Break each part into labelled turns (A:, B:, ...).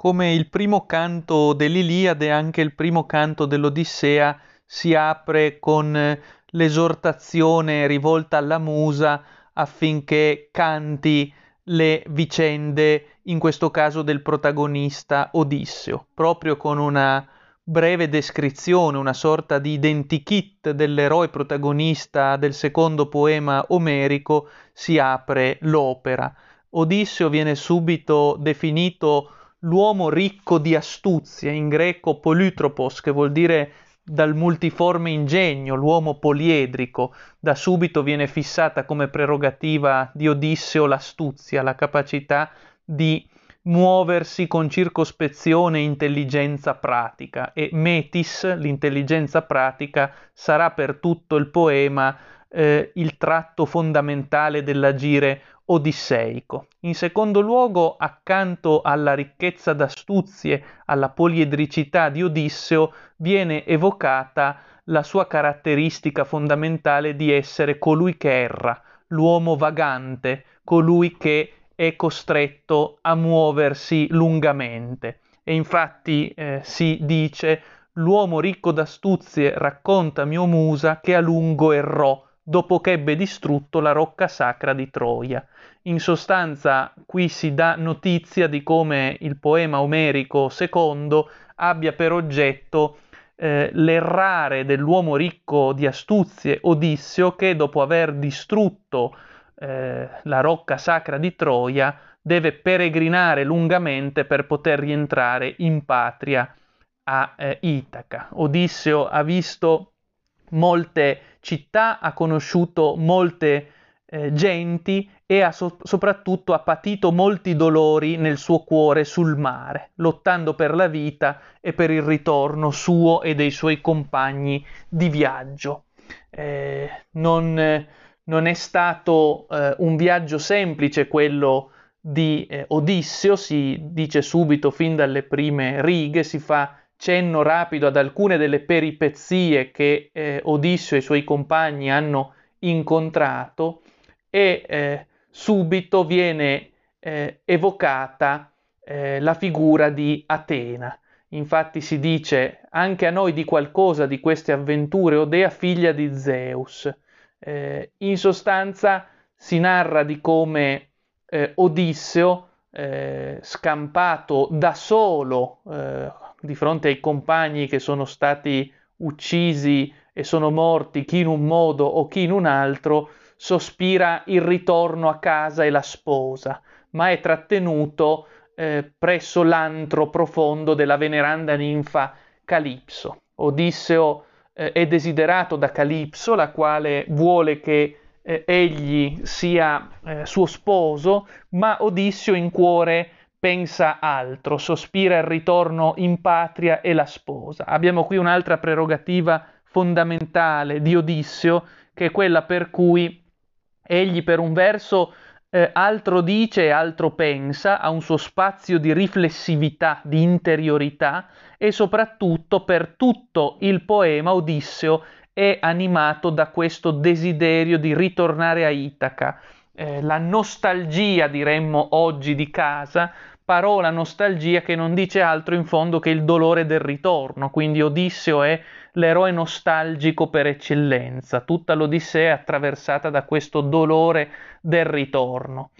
A: come il primo canto dell'Iliade, anche il primo canto dell'Odissea si apre con l'esortazione rivolta alla musa affinché canti le vicende, in questo caso del protagonista Odisseo, proprio con una breve descrizione, una sorta di identikit dell'eroe protagonista del secondo poema omerico, si apre l'opera. Odisseo viene subito definito l'uomo ricco di astuzia, in greco polytropos, che vuol dire dal multiforme ingegno, l'uomo poliedrico, da subito viene fissata come prerogativa di Odisseo l'astuzia, la capacità di muoversi con circospezione e intelligenza pratica. E metis, l'intelligenza pratica, sarà per tutto il poema eh, il tratto fondamentale dell'agire odisseico. In secondo luogo, accanto alla ricchezza d'astuzie, alla poliedricità di Odisseo, viene evocata la sua caratteristica fondamentale di essere colui che erra, l'uomo vagante, colui che è costretto a muoversi lungamente. E infatti eh, si dice l'uomo ricco d'astuzie racconta mio Musa che a lungo errò dopo che ebbe distrutto la rocca sacra di Troia. In sostanza qui si dà notizia di come il poema omerico secondo abbia per oggetto eh, l'errare dell'uomo ricco di astuzie Odisseo che dopo aver distrutto eh, la rocca sacra di Troia deve peregrinare lungamente per poter rientrare in patria a eh, Itaca. Odisseo ha visto molte città, ha conosciuto molte eh, genti e ha so- soprattutto ha patito molti dolori nel suo cuore sul mare, lottando per la vita e per il ritorno suo e dei suoi compagni di viaggio. Eh, non, non, è stato eh, un viaggio semplice quello di eh, Odisseo, si dice subito fin dalle prime righe, si fa cenno rapido ad alcune delle peripezie che eh, Odisseo e i suoi compagni hanno incontrato e eh, subito viene eh, evocata eh, la figura di Atena. Infatti si dice anche a noi di qualcosa di queste avventure, Odea figlia di Zeus. Eh, in sostanza si narra di come eh, Odisseo, scampato da solo di fronte ai compagni che sono stati uccisi e sono morti chi in un modo o chi in un altro, sospira il ritorno a casa e la sposa, ma è trattenuto eh, presso l'antro profondo della veneranda ninfa Calipso. Odisseo eh, è desiderato da Calipso, la quale vuole che eh, egli sia eh, suo sposo, ma Odisseo in cuore pensa altro, sospira il ritorno in patria e la sposa. Abbiamo qui un'altra prerogativa fondamentale di Odisseo, che è quella per cui egli per un verso eh, altro dice e altro pensa, ha un suo spazio di riflessività, di interiorità e soprattutto per tutto il poema Odisseo è animato da questo desiderio di ritornare a Itaca. Eh, la nostalgia, diremmo oggi, di casa, parola nostalgia che non dice altro in fondo che il dolore del ritorno, quindi Odisseo è l'eroe nostalgico per eccellenza, tutta l'Odissea è attraversata da questo dolore del ritorno.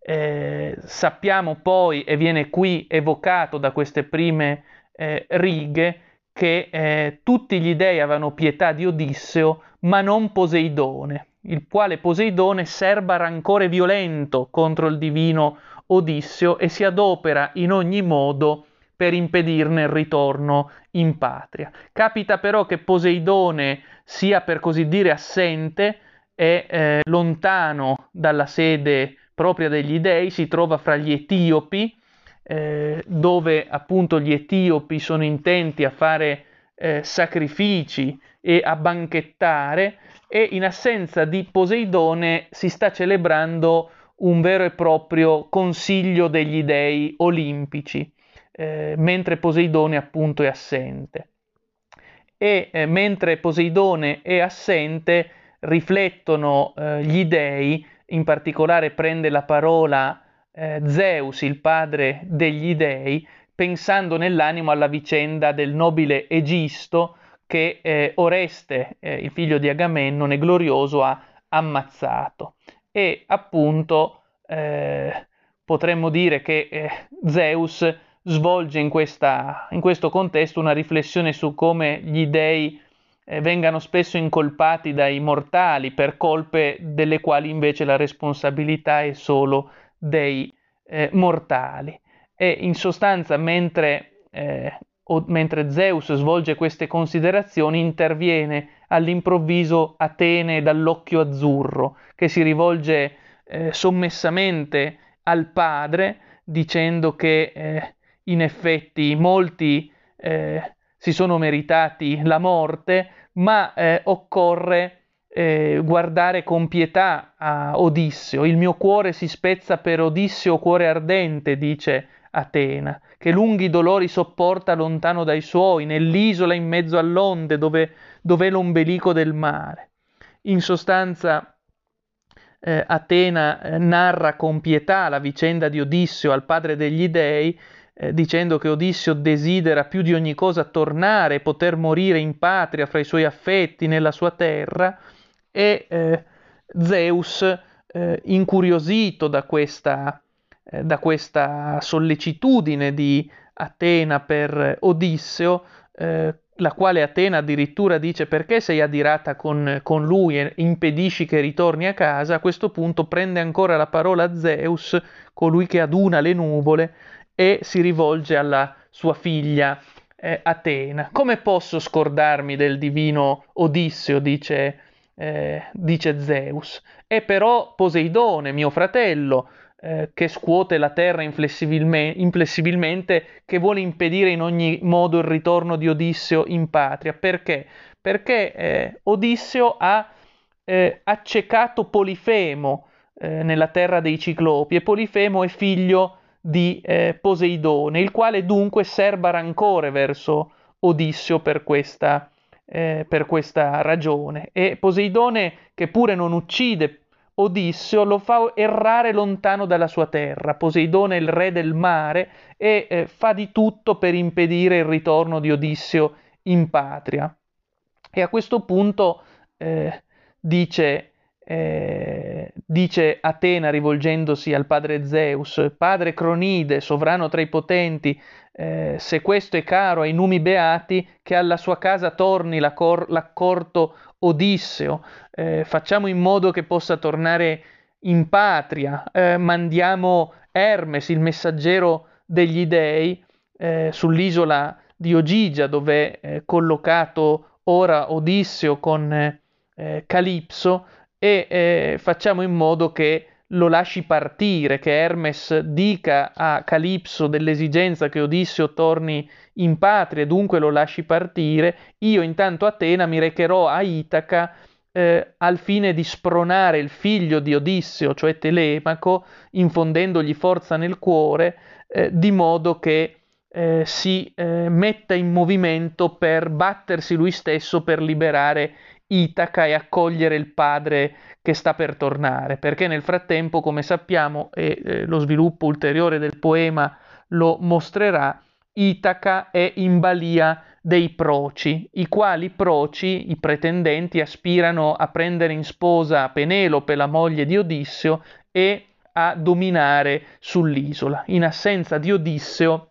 A: Eh, sappiamo poi, e viene qui evocato da queste prime eh, righe, che eh, tutti gli dei avevano pietà di Odisseo, ma non Poseidone, il quale Poseidone serba rancore violento contro il divino Odisseo e si adopera in ogni modo per impedirne il ritorno in patria. Capita però che Poseidone sia per così dire assente e eh, lontano dalla sede propria degli dei, si trova fra gli etiopi, eh, dove appunto gli etiopi sono intenti a fare eh, sacrifici e a banchettare e in assenza di Poseidone si sta celebrando un vero e proprio consiglio degli dei olimpici, eh, mentre Poseidone appunto è assente. E eh, mentre Poseidone è assente, riflettono eh, gli dei, in particolare prende la parola eh, Zeus, il padre degli dei, pensando nell'animo alla vicenda del nobile Egisto che eh, Oreste, eh, il figlio di Agamennone, glorioso, ha ammazzato. E appunto eh, potremmo dire che eh, Zeus svolge in, questa, in, questo contesto una riflessione su come gli dei eh, vengano spesso incolpati dai mortali per colpe delle quali invece la responsabilità è solo dei eh, mortali e in sostanza mentre, eh, o, mentre Zeus svolge queste considerazioni interviene all'improvviso Atene dall'occhio azzurro che si rivolge eh, sommessamente al padre dicendo che eh, in effetti molti eh, si sono meritati la morte, ma eh, occorre eh, guardare con pietà a Odisseo. Il mio cuore si spezza per Odisseo, cuore ardente, dice Atena, che lunghi dolori sopporta lontano dai suoi, nell'isola in mezzo all'onde dove, dove è l'ombelico del mare. In sostanza, eh, Atena eh, narra con pietà la vicenda di Odisseo al padre degli dei, eh, dicendo che Odisseo desidera più di ogni cosa tornare e poter morire in patria fra i suoi affetti nella sua terra, e eh, Zeus, eh, incuriosito da questa eh, da questa sollecitudine di Atena per Odisseo, eh, la quale Atena addirittura dice perché sei adirata con, con, lui e impedisci che ritorni a casa, a questo punto prende ancora la parola Zeus, colui che aduna le nuvole, e si rivolge alla sua figlia eh, Atena. Come posso scordarmi del divino Odisseo, dice, eh, dice Zeus. E però Poseidone, mio fratello, eh, che scuote la terra inflessibilmente, che vuole impedire in ogni modo il ritorno di Odisseo in patria. Perché? Perché eh, Odisseo ha eh, accecato Polifemo eh, nella terra dei Ciclopi e Polifemo è figlio di Poseidone, il quale dunque serba rancore verso Odisseo per questa, per questa ragione. E Poseidone, che pure non uccide Odisseo lo fa errare lontano dalla sua terra. Poseidone è il re del mare e eh, fa di tutto per impedire il ritorno di Odisseo in patria. E a questo punto eh, dice, eh, dice Atena rivolgendosi al padre Zeus, padre Cronide, sovrano tra i potenti, eh, se questo è caro ai numi beati, che alla sua casa torni l'accorto Odisseo, eh, facciamo in modo che possa tornare in patria, eh, mandiamo Hermes, il messaggero degli dei, eh, sull'isola di Ogigia, dove è collocato ora Odisseo con eh, Calipso, e eh, facciamo in modo che lo lasci partire, che Hermes dica a Calipso dell'esigenza che Odisseo torni in patria dunque lo lasci partire, io intanto Atena mi recherò a Itaca eh, al fine di spronare il figlio di Odisseo, cioè Telemaco, infondendogli forza nel cuore, eh, di modo che eh, si eh, metta in movimento per battersi lui stesso per liberare Itaca e accogliere il padre che sta per tornare, perché nel frattempo, come sappiamo, e eh, lo sviluppo ulteriore del poema lo mostrerà, Itaca è in balia dei proci, i quali proci, i pretendenti, aspirano a prendere in sposa Penelope, la moglie di Odisseo, e a dominare sull'isola. In assenza di Odisseo,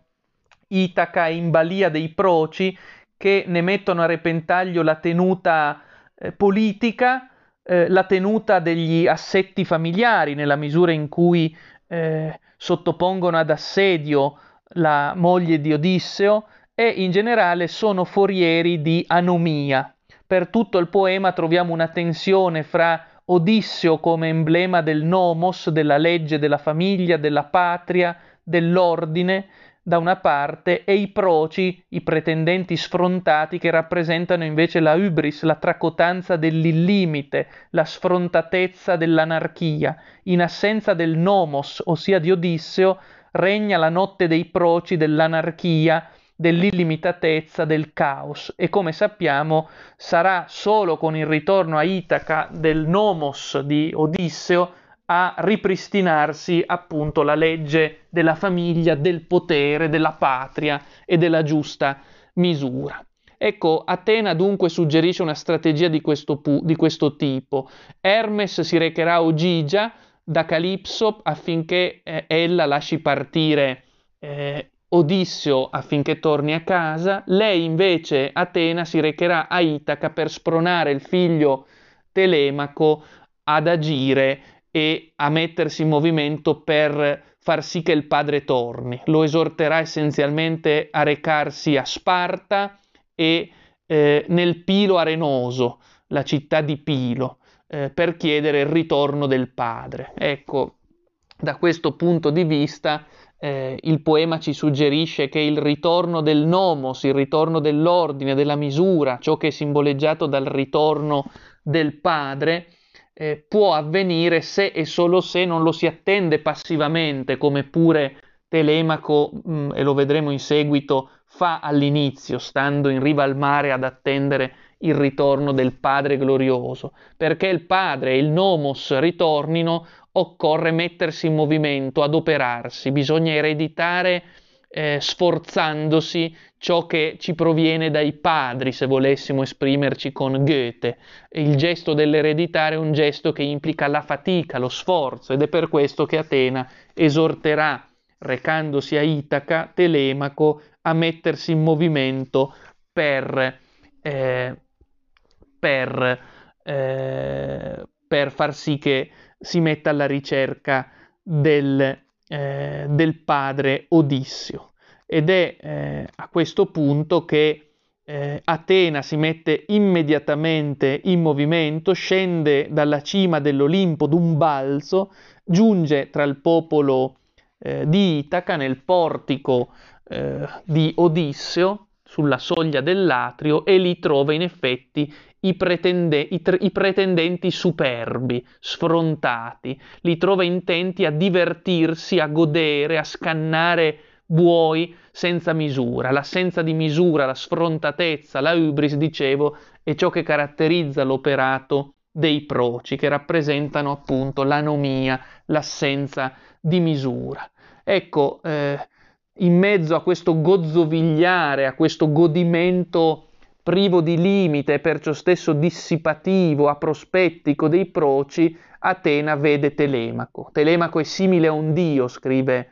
A: Itaca è in balia dei proci che ne mettono a repentaglio la tenuta eh, politica, eh, la tenuta degli assetti familiari, nella misura in cui eh, sottopongono ad assedio la moglie di Odisseo e in generale sono forieri di anomia. Per tutto il poema troviamo una tensione fra Odisseo come emblema del nomos, della legge, della famiglia, della patria, dell'ordine, da una parte e i proci, i pretendenti sfrontati che rappresentano invece la hubris, la tracotanza dell'illimite, la sfrontatezza dell'anarchia. In assenza del nomos, ossia di Odisseo, regna la notte dei proci dell'anarchia, dell'illimitatezza, del caos e come sappiamo sarà solo con il ritorno a Itaca del nomos di Odisseo a ripristinarsi appunto la legge della famiglia, del potere, della patria e della giusta misura. Ecco, Atena dunque suggerisce una strategia di questo, pu- di questo tipo. Hermes si recherà a Ogigia da Calipso affinché eh, ella lasci partire eh, Odisseo affinché torni a casa, lei invece, Atena, si recherà a Itaca per spronare il figlio Telemaco ad agire e a mettersi in movimento per far sì che il padre torni. Lo esorterà essenzialmente a recarsi a Sparta e eh, nel Pilo Arenoso, la città di Pilo, eh, per chiedere il ritorno del padre. Ecco, da questo punto di vista eh, il poema ci suggerisce che il ritorno del nomos, il ritorno dell'ordine, della misura, ciò che è simboleggiato dal ritorno del padre, eh, può avvenire se e solo se non lo si attende passivamente, come pure Telemaco, mh, mm, e lo vedremo in seguito, fa all'inizio, stando in riva al mare ad attendere il ritorno del Padre glorioso. Perché il Padre e il Nomos ritornino, occorre mettersi in movimento, adoperarsi, bisogna ereditare eh, sforzandosi ciò che ci proviene dai padri, se volessimo esprimerci con Goethe. Il gesto dell'ereditare è un gesto che implica la fatica, lo sforzo, ed è per questo che Atena esorterà, recandosi a Itaca, Telemaco a mettersi in movimento per, eh, per, eh, per far sì che si metta alla ricerca del, eh, del padre Odissio. Ed è eh, a questo punto che eh, Atena si mette immediatamente in movimento, scende dalla cima dell'Olimpo d'un balzo, giunge tra il popolo eh, di Itaca nel portico eh, di Odisseo, sulla soglia dell'atrio, e lì trova in effetti i, pretende- i, tre- i, pretendenti superbi, sfrontati, li trova intenti a divertirsi, a godere, a scannare buoi senza misura. L'assenza di misura, la sfrontatezza, la hubris, dicevo, è ciò che caratterizza l'operato dei proci, che rappresentano appunto l'anomia, l'assenza di misura. Ecco, eh, in mezzo a questo gozzovigliare, a questo godimento privo di limite e perciò stesso dissipativo, aprospettico dei proci, Atena vede Telemaco. Telemaco è simile a un dio, scrive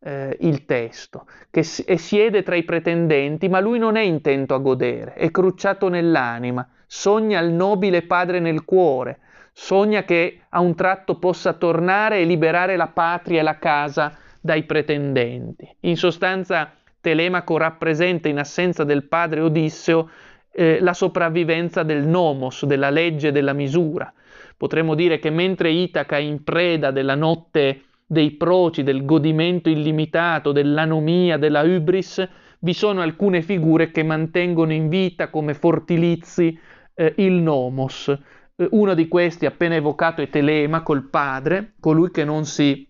A: eh, il testo, che s- siede tra i pretendenti, ma lui non è intento a godere, è crucciato nell'anima, sogna il nobile padre nel cuore, sogna che a un tratto possa tornare e liberare la patria e la casa dai pretendenti. In sostanza, Telemaco rappresenta in assenza del padre Odisseo eh, la sopravvivenza del nomos, della legge della misura. Potremmo dire che mentre Itaca è in preda della notte dei proci, del godimento illimitato, dell'anomia, della hubris, vi sono alcune figure che mantengono in vita come fortilizi eh, il nomos. Eh, uno di questi appena evocato è Telemaco, il padre, colui che non si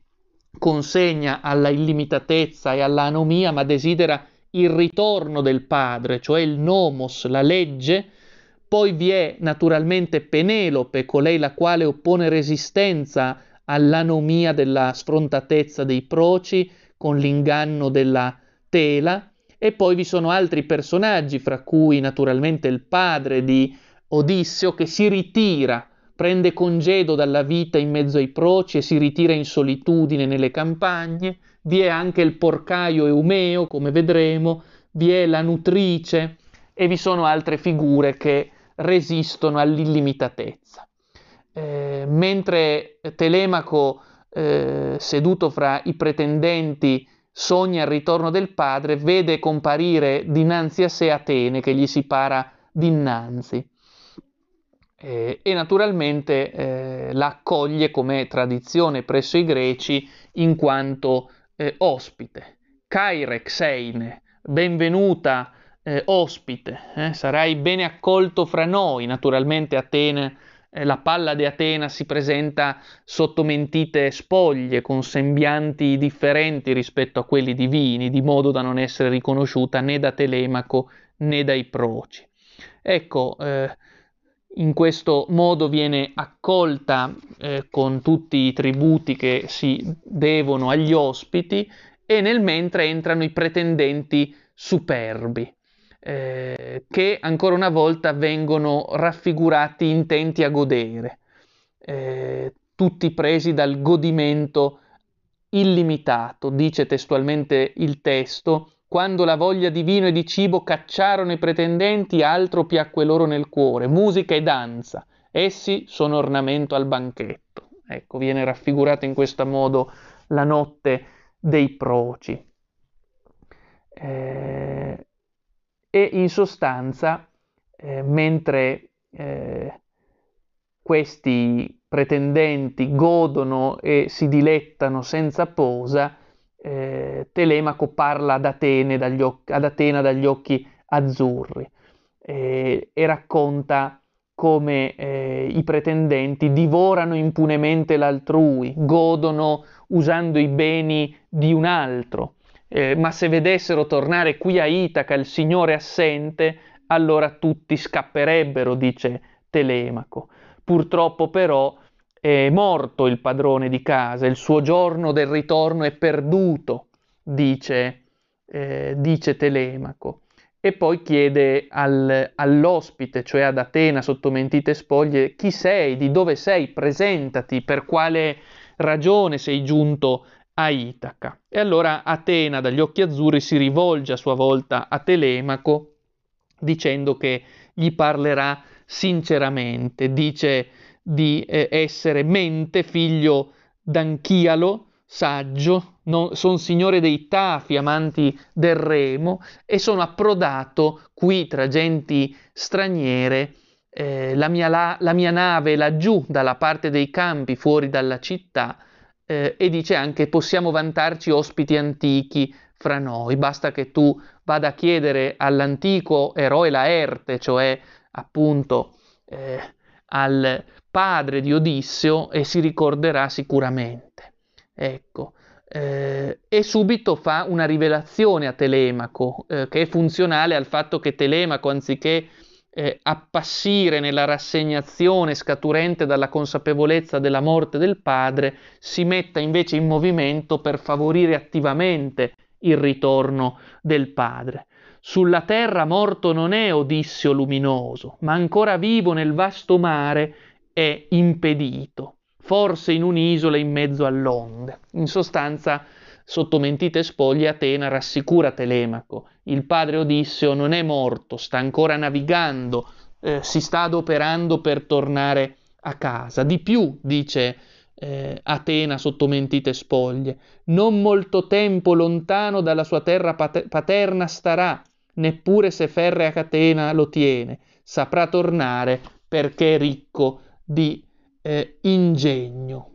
A: consegna alla illimitatezza e all'anomia, ma desidera il ritorno del padre, cioè il nomos, la legge, poi vi è naturalmente Penelope, colei la quale oppone resistenza all'anomia della sfrontatezza dei proci con l'inganno della tela, e poi vi sono altri personaggi, fra cui naturalmente il padre di Odisseo che si ritira, prende congedo dalla vita in mezzo ai proci e si ritira in solitudine nelle campagne, vi è anche il porcaio Eumeo, come vedremo, vi è la nutrice e vi sono altre figure che resistono all'illimitatezza. Eh, mentre Telemaco, eh, seduto fra i pretendenti, sogna il ritorno del padre, vede comparire dinanzi a sé Atene che gli si para dinanzi. Eh, e naturalmente eh, la accoglie come tradizione presso i greci in quanto eh, ospite. Kairexeine, benvenuta eh, ospite, eh, sarai bene accolto fra noi. Naturalmente Atene, eh, la palla di Atena si presenta sotto mentite spoglie, con sembianti differenti rispetto a quelli divini, di modo da non essere riconosciuta né da Telemaco né dai proci. Ecco, eh, in questo modo viene accolta eh, con tutti i tributi che si devono agli ospiti e nel mentre entrano i pretendenti superbi, eh, che ancora una volta vengono raffigurati intenti a godere, eh, tutti presi dal godimento illimitato, dice testualmente il testo, quando la voglia di vino e di cibo cacciarono i pretendenti, altro piacque loro nel cuore, musica e danza. Essi sono ornamento al banchetto. Ecco, viene raffigurata in questo modo la notte dei proci. Eh, e in sostanza, eh, mentre eh, questi pretendenti godono e si dilettano senza posa, eh, Telemaco parla ad, Atene dagli occhi, ad Atena dagli occhi azzurri eh, e racconta come eh, i pretendenti divorano impunemente l'altrui, godono usando i beni di un altro, eh, ma se vedessero tornare qui a Itaca il signore assente, allora tutti scapperebbero, dice Telemaco. Purtroppo però è morto il padrone di casa, il suo giorno del ritorno è perduto, dice, eh, dice Telemaco. E poi chiede al, all'ospite, cioè ad Atena sotto mentite spoglie, chi sei, di dove sei, presentati, per quale ragione sei giunto a Itaca. E allora Atena dagli occhi azzurri si rivolge a sua volta a Telemaco dicendo che gli parlerà sinceramente, dice di eh, essere mente, figlio d'Anchialo, saggio, non, sono signore dei Tafi, amanti del remo, e sono approdato qui tra genti straniere, eh, la, mia, la, la, mia, nave laggiù dalla parte dei campi, fuori dalla città, eh, e dice anche possiamo vantarci ospiti antichi fra noi, basta che tu vada a chiedere all'antico eroe Laerte, cioè appunto eh, al padre di Odisseo e si ricorderà sicuramente. Ecco. Eh, e subito fa una rivelazione a Telemaco, eh, che è funzionale al fatto che Telemaco, anziché eh, appassire nella rassegnazione scaturente dalla consapevolezza della morte del padre, si metta invece in movimento per favorire attivamente il ritorno del padre. Sulla terra morto non è Odisseo luminoso, ma ancora vivo nel vasto mare è impedito, forse in un'isola in mezzo all'onde. In sostanza, sotto mentite spoglie, Atena rassicura Telemaco. Il padre Odisseo non è morto, sta ancora navigando, eh, si sta adoperando per tornare a casa. Di più, dice eh, Atena sotto mentite spoglie, non molto tempo lontano dalla sua terra paterna starà, neppure se ferrea catena lo tiene, saprà tornare perché è ricco di eh, ingegno,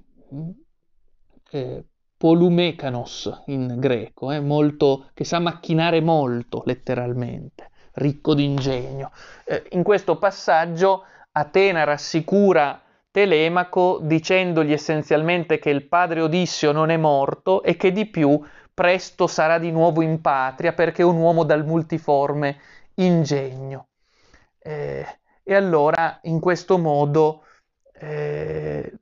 A: eh, polumekanos in greco, eh, molto, che sa macchinare molto letteralmente, ricco di ingegno. Eh, in questo passaggio Atena rassicura Telemaco dicendogli essenzialmente che il padre Odisseo non è morto e che di più presto sarà di nuovo in patria perché è un uomo dal multiforme ingegno. Eh, e allora in questo modo eh,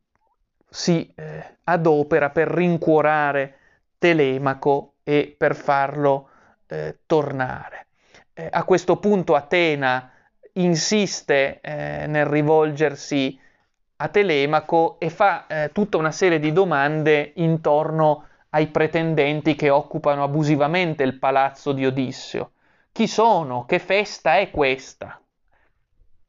A: si eh, adopera per rincuorare Telemaco e per farlo eh, tornare. Eh, a questo punto Atena insiste eh, nel rivolgersi a Telemaco e fa eh, tutta una serie di domande intorno ai pretendenti che occupano abusivamente il palazzo di Odisseo. Chi sono? Che festa è questa?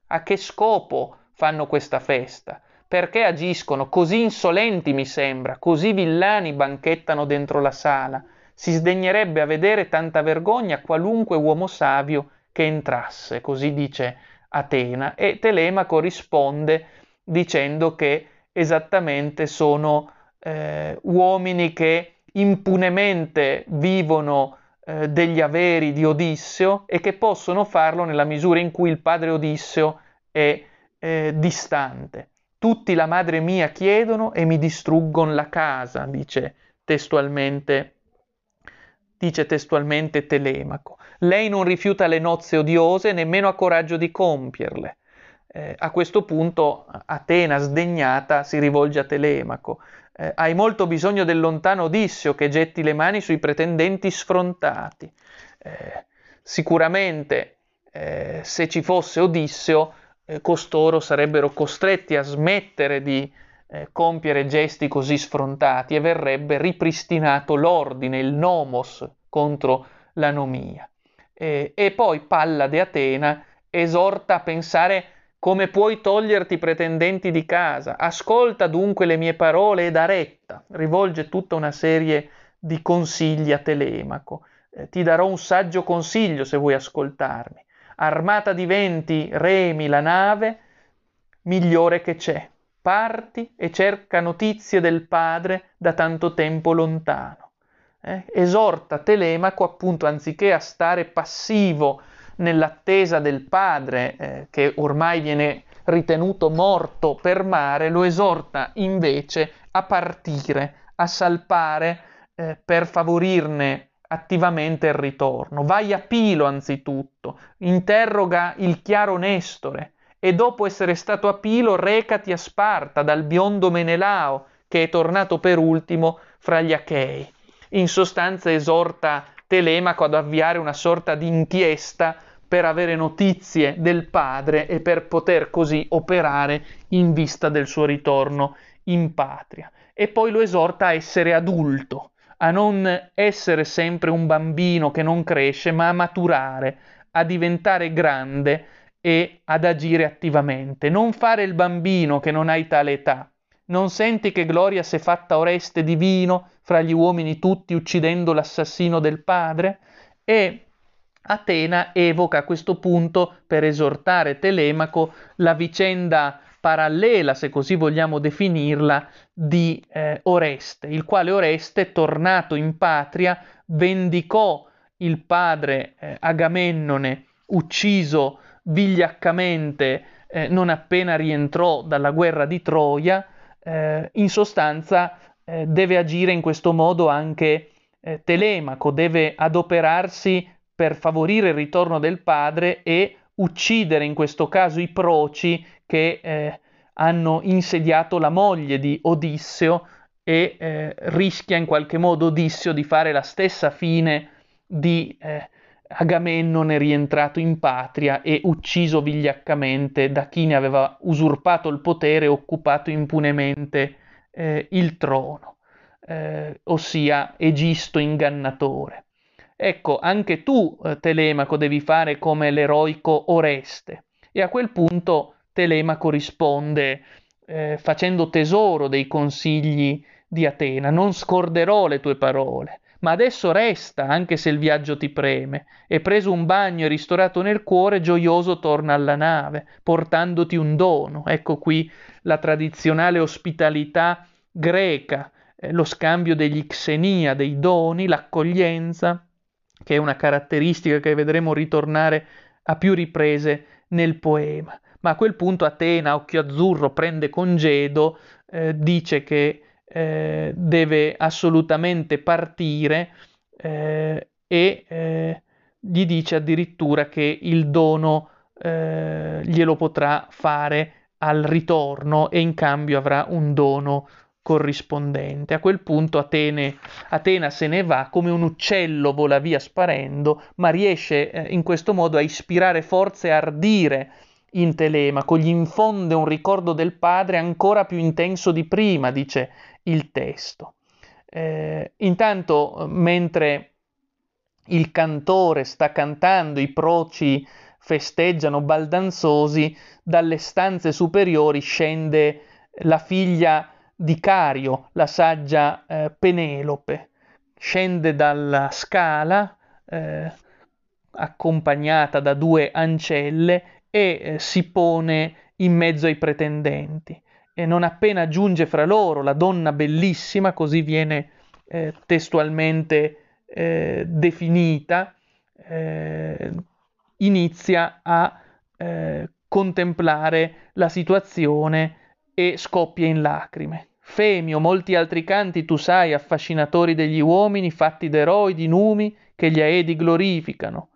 A: A che scopo fanno questa festa? Perché agiscono così insolenti, mi sembra, così villani banchettano dentro la sala? Si sdegnerebbe a vedere tanta vergogna qualunque uomo savio che entrasse, così dice Atena, e Telemaco risponde dicendo che esattamente sono eh, uomini che impunemente vivono eh, degli averi di Odisseo e che possono farlo nella misura in cui il padre Odisseo è eh, distante. Tutti la madre mia chiedono e mi distruggono la casa, dice testualmente, dice testualmente Telemaco. Lei non rifiuta le nozze odiose, nemmeno ha coraggio di compierle. Eh, a questo punto Atena, sdegnata, si rivolge a Telemaco. Eh, hai molto bisogno del lontano Odisseo che getti le mani sui pretendenti sfrontati. Eh, sicuramente, eh, se ci fosse Odisseo, eh, costoro sarebbero costretti a smettere di eh, compiere gesti così sfrontati e verrebbe ripristinato l'ordine, il nomos contro l'anomia. Eh, e poi Pallade Atena esorta a pensare come puoi toglierti i pretendenti di casa. Ascolta dunque le mie parole e da retta. Rivolge tutta una serie di consigli a Telemaco. Eh, ti darò un saggio consiglio se vuoi ascoltarmi. Armata di venti remi la nave, migliore che c'è. Parti e cerca notizie del padre da tanto tempo lontano. Eh? Esorta Telemaco appunto anziché a stare passivo nell'attesa del padre eh, che ormai viene ritenuto morto per mare, lo esorta invece a partire, a salpare eh, per favorirne attivamente il ritorno. Vai a Pilo anzitutto, interroga il chiaro Nestore e dopo essere stato a Pilo recati a Sparta dal biondo Menelao che è tornato per ultimo fra gli Achei. In sostanza esorta Telemaco ad avviare una sorta di inchiesta per avere notizie del padre e per poter così operare in vista del suo ritorno in patria. E poi lo esorta a essere adulto, a non essere sempre un bambino che non cresce, ma a maturare, a diventare grande e ad agire attivamente. Non fare il bambino che non hai tale età. Non senti che Gloria si è fatta Oreste divino fra gli uomini tutti uccidendo l'assassino del padre? E Atena evoca a questo punto, per esortare Telemaco, la vicenda parallela, se così vogliamo definirla, di eh, Oreste, il quale Oreste, tornato in patria, vendicò il padre eh, Agamennone, ucciso vigliaccamente eh, non appena rientrò dalla guerra di Troia, eh, in sostanza eh, deve agire in questo modo anche eh, Telemaco, deve adoperarsi per favorire il ritorno del padre e uccidere in questo caso i proci che eh, hanno insediato la moglie di Odisseo e eh, rischia in qualche modo Odisseo di fare la stessa fine di eh, Agamennone rientrato in patria e ucciso vigliaccamente da chi ne aveva usurpato il potere e occupato impunemente eh, il trono, eh, ossia Egisto ingannatore. Ecco, anche tu, eh, Telemaco, devi fare come l'eroico Oreste. E a quel punto Telemaco risponde eh, facendo tesoro dei consigli di Atena, non scorderò le tue parole, ma adesso resta, anche se il viaggio ti preme, e preso un bagno e ristorato nel cuore, gioioso torna alla nave, portandoti un dono. Ecco qui la tradizionale ospitalità greca, eh, lo scambio degli xenia, dei doni, l'accoglienza, che è una caratteristica che vedremo ritornare a più riprese nel poema. Ma a quel punto Atena, occhio azzurro, prende congedo, eh, dice che eh, deve assolutamente partire eh, e eh, gli dice addirittura che il dono eh, glielo potrà fare al ritorno e in cambio avrà un dono corrispondente. A quel punto Atene, Atena se ne va come un uccello vola via sparendo, ma riesce eh, in questo modo a ispirare forze e ardire in Telemaco, gli infonde un ricordo del padre ancora più intenso di prima, dice il testo. Eh, intanto, mentre il cantore sta cantando, i proci festeggiano baldanzosi, dalle stanze superiori scende la figlia di Cario, la saggia eh, Penelope, scende dalla scala eh, accompagnata da due ancelle e eh, si pone in mezzo ai pretendenti. E non appena giunge fra loro la donna bellissima, così viene eh, testualmente eh, definita, eh, inizia a contemplare la situazione e scoppia in lacrime. Femio, molti altri canti tu sai, affascinatori degli uomini, fatti d'eroi, di numi, che gli aedi glorificano.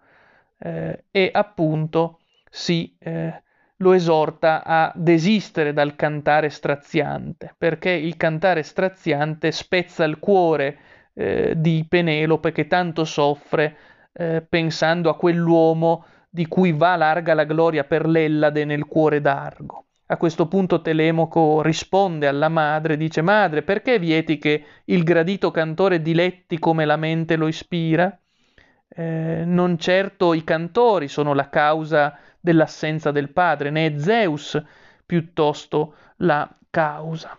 A: Eh, e appunto si, eh, lo esorta a desistere dal cantare straziante, perché il cantare straziante spezza il cuore eh, di Penelope che tanto soffre eh, pensando a quell'uomo di cui va larga la gloria per l'Ellade nel cuore d'Argo. A questo punto Telemaco risponde alla madre, dice Madre, perché vieti che il gradito cantore diletti come la mente lo ispira? Eh, non certo i cantori sono la causa dell'assenza del padre, né è Zeus piuttosto la causa.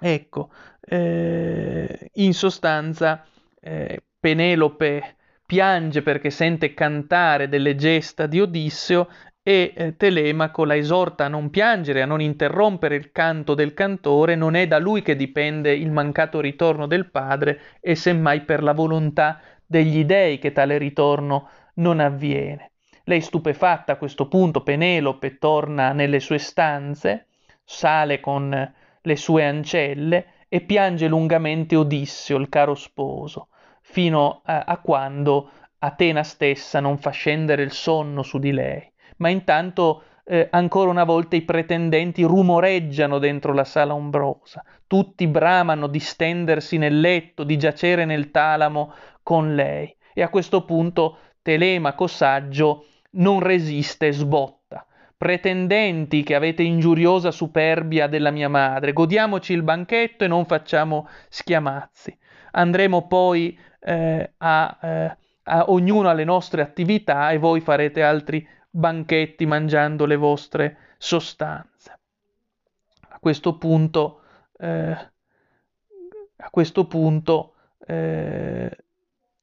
A: Ecco, eh, in sostanza eh, Penelope piange perché sente cantare delle gesta di Odisseo e eh, Telemaco la esorta a non piangere, a non interrompere il canto del cantore, non è da lui che dipende il mancato ritorno del padre e semmai per la volontà degli dei che tale ritorno non avviene. Lei stupefatta a questo punto, Penelope torna nelle sue stanze, sale con le sue ancelle e piange lungamente Odisseo, il caro sposo, fino a, a quando Atena stessa non fa scendere il sonno su di lei ma intanto eh, ancora una volta i pretendenti rumoreggiano dentro la sala ombrosa, tutti bramano di stendersi nel letto, di giacere nel talamo con lei. E a questo punto Telemaco saggio non resiste sbotta. Pretendenti che avete ingiuriosa superbia della mia madre, godiamoci il banchetto e non facciamo schiamazzi. Andremo poi eh, a, eh, a ognuno alle nostre attività e voi farete altri banchetti mangiando le vostre sostanze. A questo punto, eh, a questo punto eh,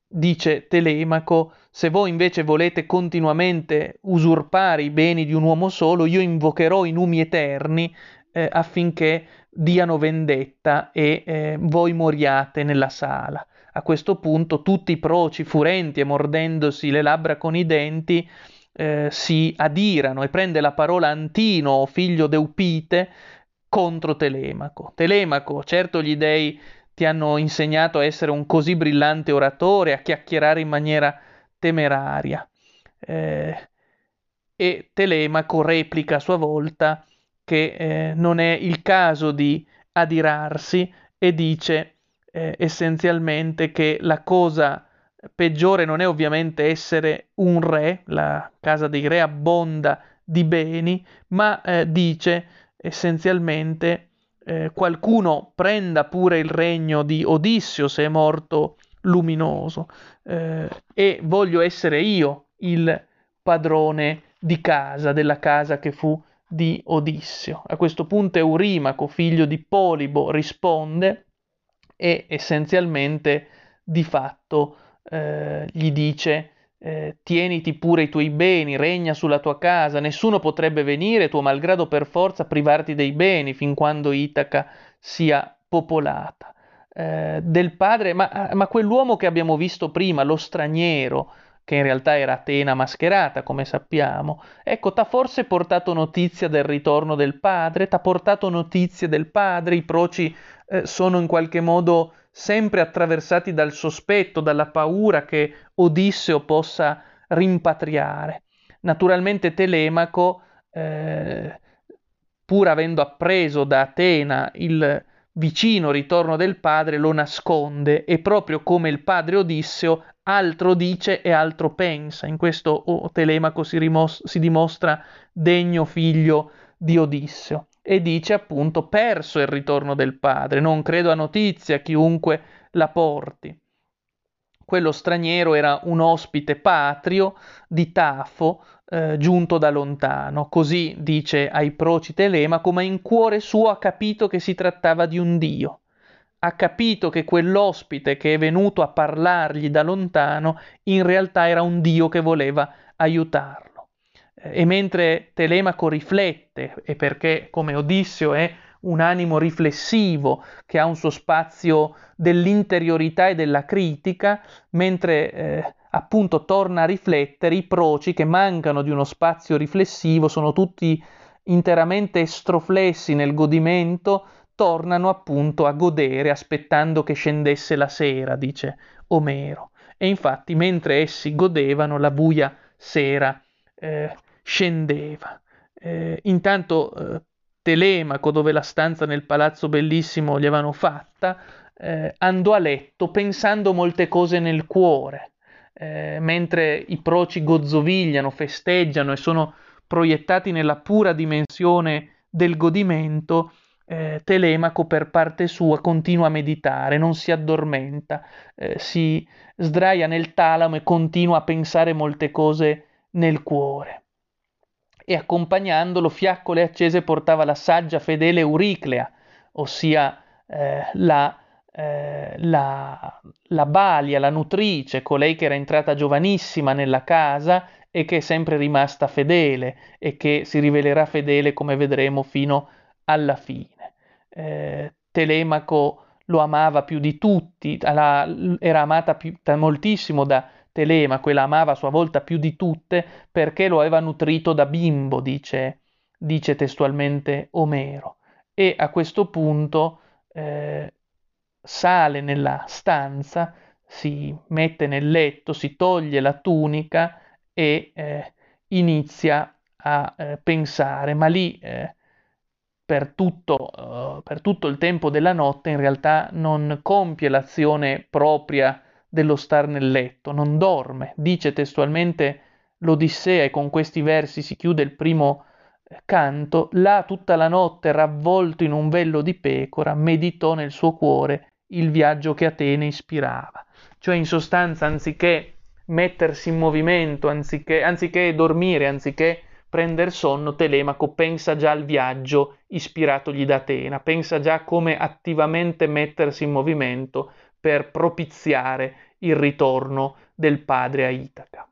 A: dice Telemaco, se voi invece volete continuamente usurpare i beni di un uomo solo, io invocherò i numi eterni eh, affinché diano vendetta e eh, voi moriate nella sala. A questo punto tutti i proci, furenti e mordendosi le labbra con i denti, eh, si adirano e prende la parola Antino, figlio d'Eupite, contro Telemaco. Telemaco, certo gli dei ti hanno insegnato a essere un così brillante oratore, a chiacchierare in maniera temeraria. Eh, e Telemaco replica a sua volta che eh, non è il caso di adirarsi e dice eh, essenzialmente che la cosa peggiore non è ovviamente essere un re, la casa dei re abbonda di beni, ma eh, dice essenzialmente eh, qualcuno prenda pure il regno di Odissio se è morto luminoso eh, e voglio essere io il padrone di casa, della casa che fu di Odissio. A questo punto Eurimaco, figlio di Polibo, risponde e essenzialmente di fatto eh, gli dice eh, tieniti pure i tuoi beni, regna sulla tua casa, nessuno potrebbe venire, tuo malgrado per forza, privarti dei beni fin quando Itaca sia popolata. Eh, del padre, ma, ma quell'uomo che abbiamo visto prima, lo straniero, che in realtà era Atena mascherata, come sappiamo, ecco, t'ha forse portato notizia del ritorno del padre, t'ha portato notizie del padre, i proci eh, sono in qualche modo sempre attraversati dal sospetto, dalla paura che Odisseo possa rimpatriare. Naturalmente Telemaco, eh, pur avendo appreso da Atena il vicino ritorno del padre, lo nasconde e proprio come il padre Odisseo altro dice e altro pensa. In questo Telemaco si, rimos- si dimostra degno figlio di Odisseo e dice appunto perso il ritorno del padre, non credo a notizia chiunque la porti. Quello straniero era un ospite patrio di Tafo, eh, giunto da lontano, così dice ai proci Telemaco, ma in cuore suo ha capito che si trattava di un dio. Ha capito che quell'ospite che è venuto a parlargli da lontano in realtà era un dio che voleva aiutarlo. E mentre Telemaco riflette, e perché come Odisseo è un animo riflessivo che ha un suo spazio dell'interiorità e della critica, mentre eh, appunto torna a riflettere, i proci che mancano di uno spazio riflessivo sono tutti interamente estroflessi nel godimento, tornano appunto a godere aspettando che scendesse la sera, dice Omero. E infatti mentre essi godevano la buia sera eh, scendeva. Eh, intanto eh, Telemaco, dove la stanza nel palazzo bellissimo gli avevano fatta, eh, andò a letto pensando molte cose nel cuore, eh, mentre i proci gozzovigliano, festeggiano e sono proiettati nella pura dimensione del godimento, eh, Telemaco per parte sua continua a meditare, non si addormenta, eh, si sdraia nel talamo e continua a pensare molte cose nel cuore. E accompagnandolo, fiaccole accese portava la saggia fedele Euriclea, ossia eh, la, eh, la, la Balia, la nutrice, colei che era entrata giovanissima nella casa e che è sempre rimasta fedele e che si rivelerà fedele, come vedremo, fino alla fine. Eh, Telemaco lo amava più di tutti, la, era amata più, moltissimo da Telemaco e la amava a sua volta più di tutte perché lo aveva nutrito da bimbo, dice, dice testualmente Omero. E a questo punto eh, sale nella stanza, si mette nel letto, si toglie la tunica e eh, inizia a eh, pensare, ma lì eh, per tutto, uh, per tutto il tempo della notte in realtà non compie l'azione propria dello star nel letto, non dorme. Dice testualmente l'Odissea e con questi versi si chiude il primo eh, canto, là tutta la notte ravvolto in un vello di pecora, meditò nel suo cuore il viaggio che Atene ispirava. Cioè in sostanza anziché mettersi in movimento, anziché, anziché dormire, anziché prender sonno, Telemaco pensa già al viaggio ispiratogli da Atena, pensa già come attivamente mettersi in movimento per propiziare il ritorno del padre a Itaca.